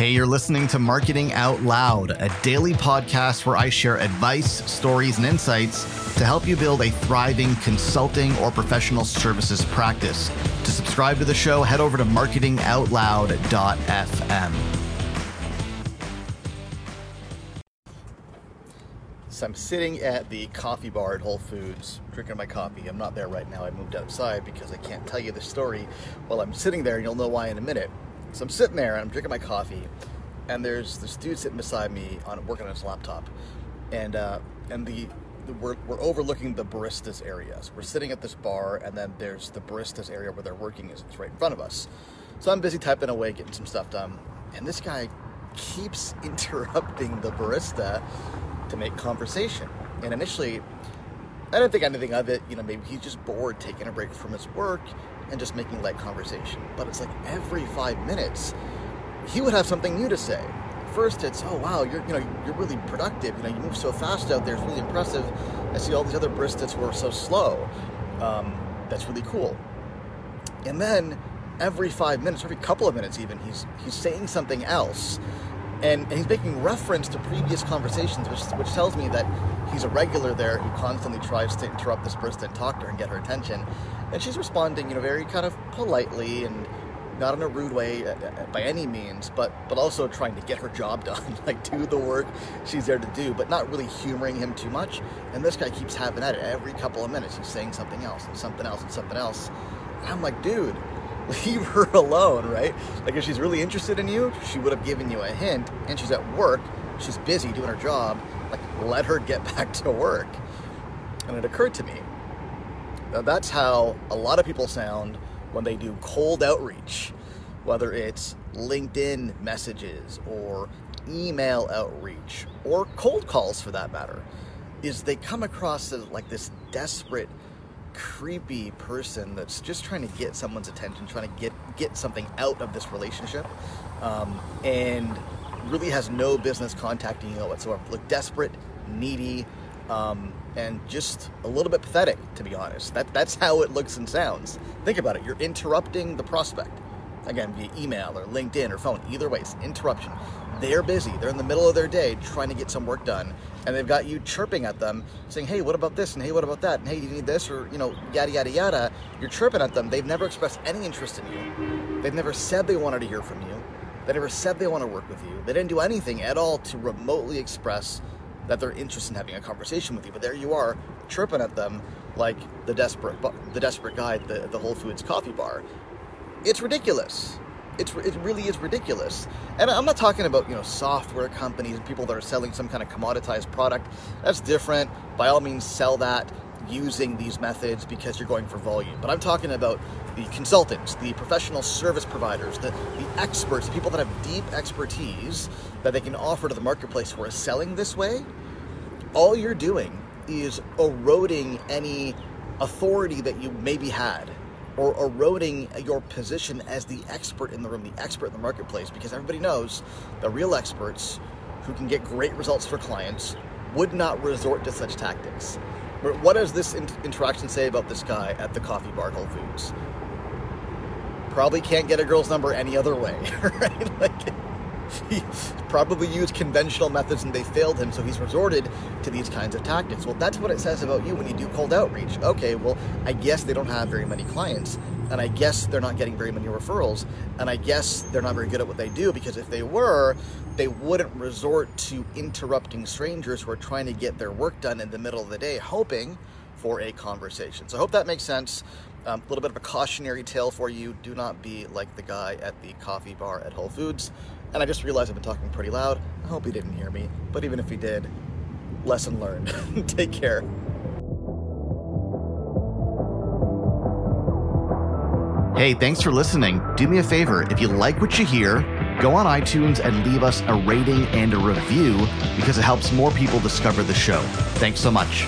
Hey, you're listening to Marketing Out Loud, a daily podcast where I share advice, stories, and insights to help you build a thriving consulting or professional services practice. To subscribe to the show, head over to marketingoutloud.fm. So I'm sitting at the coffee bar at Whole Foods, drinking my coffee. I'm not there right now. I moved outside because I can't tell you the story while I'm sitting there, and you'll know why in a minute. So I'm sitting there and I'm drinking my coffee, and there's this dude sitting beside me on working on his laptop, and uh, and the, the we're, we're overlooking the baristas areas. We're sitting at this bar, and then there's the baristas area where they're working is right in front of us. So I'm busy typing away, getting some stuff done, and this guy keeps interrupting the barista to make conversation. And initially, I didn't think anything of it. You know, maybe he's just bored taking a break from his work and just making light conversation. But it's like every five minutes, he would have something new to say. First, it's oh wow, you're you know you're really productive. You know you move so fast out there. It's really impressive. I see all these other baristas who are so slow. Um, that's really cool. And then every five minutes, every couple of minutes, even he's he's saying something else and, he's making reference to previous conversations, which, which tells me that he's a regular there who constantly tries to interrupt this person and talk to her and get her attention. And she's responding, you know, very kind of politely and not in a rude way uh, uh, by any means, but but also trying to get her job done, like do the work she's there to do, but not really humoring him too much. And this guy keeps having at it every couple of minutes. He's saying something else and something else and something else. And I'm like, dude, leave her alone, right? Like if she's really interested in you, she would have given you a hint, and she's at work, she's busy doing her job. Like let her get back to work. And it occurred to me that that's how a lot of people sound when they do cold outreach, whether it's LinkedIn messages or email outreach or cold calls for that matter, is they come across as like this desperate, creepy person that's just trying to get someone's attention, trying to get get something out of this relationship, um, and really has no business contacting you whatsoever. Look desperate, needy, um, and just a little bit pathetic, to be honest. That, that's how it looks and sounds. Think about it. You're interrupting the prospect. Again, via email or LinkedIn or phone. Either way, it's interruption. They're busy. They're in the middle of their day trying to get some work done, and they've got you chirping at them, saying, "Hey, what about this?" and "Hey, what about that?" and "Hey, you need this?" or you know, yada yada yada. You're chirping at them. They've never expressed any interest in you. They've never said they wanted to hear from you. They never said they want to work with you. They didn't do anything at all to remotely express that they're interested in having a conversation with you. But there you are, chirping at them like the desperate, the desperate guy at the, the Whole Foods coffee bar. It's ridiculous. It's, it really is ridiculous. And I'm not talking about you know software companies and people that are selling some kind of commoditized product. That's different. By all means, sell that using these methods because you're going for volume. But I'm talking about the consultants, the professional service providers, the, the experts, the people that have deep expertise that they can offer to the marketplace who are selling this way. All you're doing is eroding any authority that you maybe had or eroding your position as the expert in the room, the expert in the marketplace, because everybody knows the real experts who can get great results for clients would not resort to such tactics. But What does this interaction say about this guy at the coffee bar Whole Foods? Probably can't get a girl's number any other way, right? Like, he probably used conventional methods and they failed him, so he's resorted to these kinds of tactics. Well, that's what it says about you when you do cold outreach. Okay, well, I guess they don't have very many clients, and I guess they're not getting very many referrals, and I guess they're not very good at what they do because if they were, they wouldn't resort to interrupting strangers who are trying to get their work done in the middle of the day, hoping for a conversation. So I hope that makes sense. A um, little bit of a cautionary tale for you. Do not be like the guy at the coffee bar at Whole Foods. And I just realized I've been talking pretty loud. I hope he didn't hear me. But even if he did, lesson learned. Take care. Hey, thanks for listening. Do me a favor, if you like what you hear, go on iTunes and leave us a rating and a review because it helps more people discover the show. Thanks so much.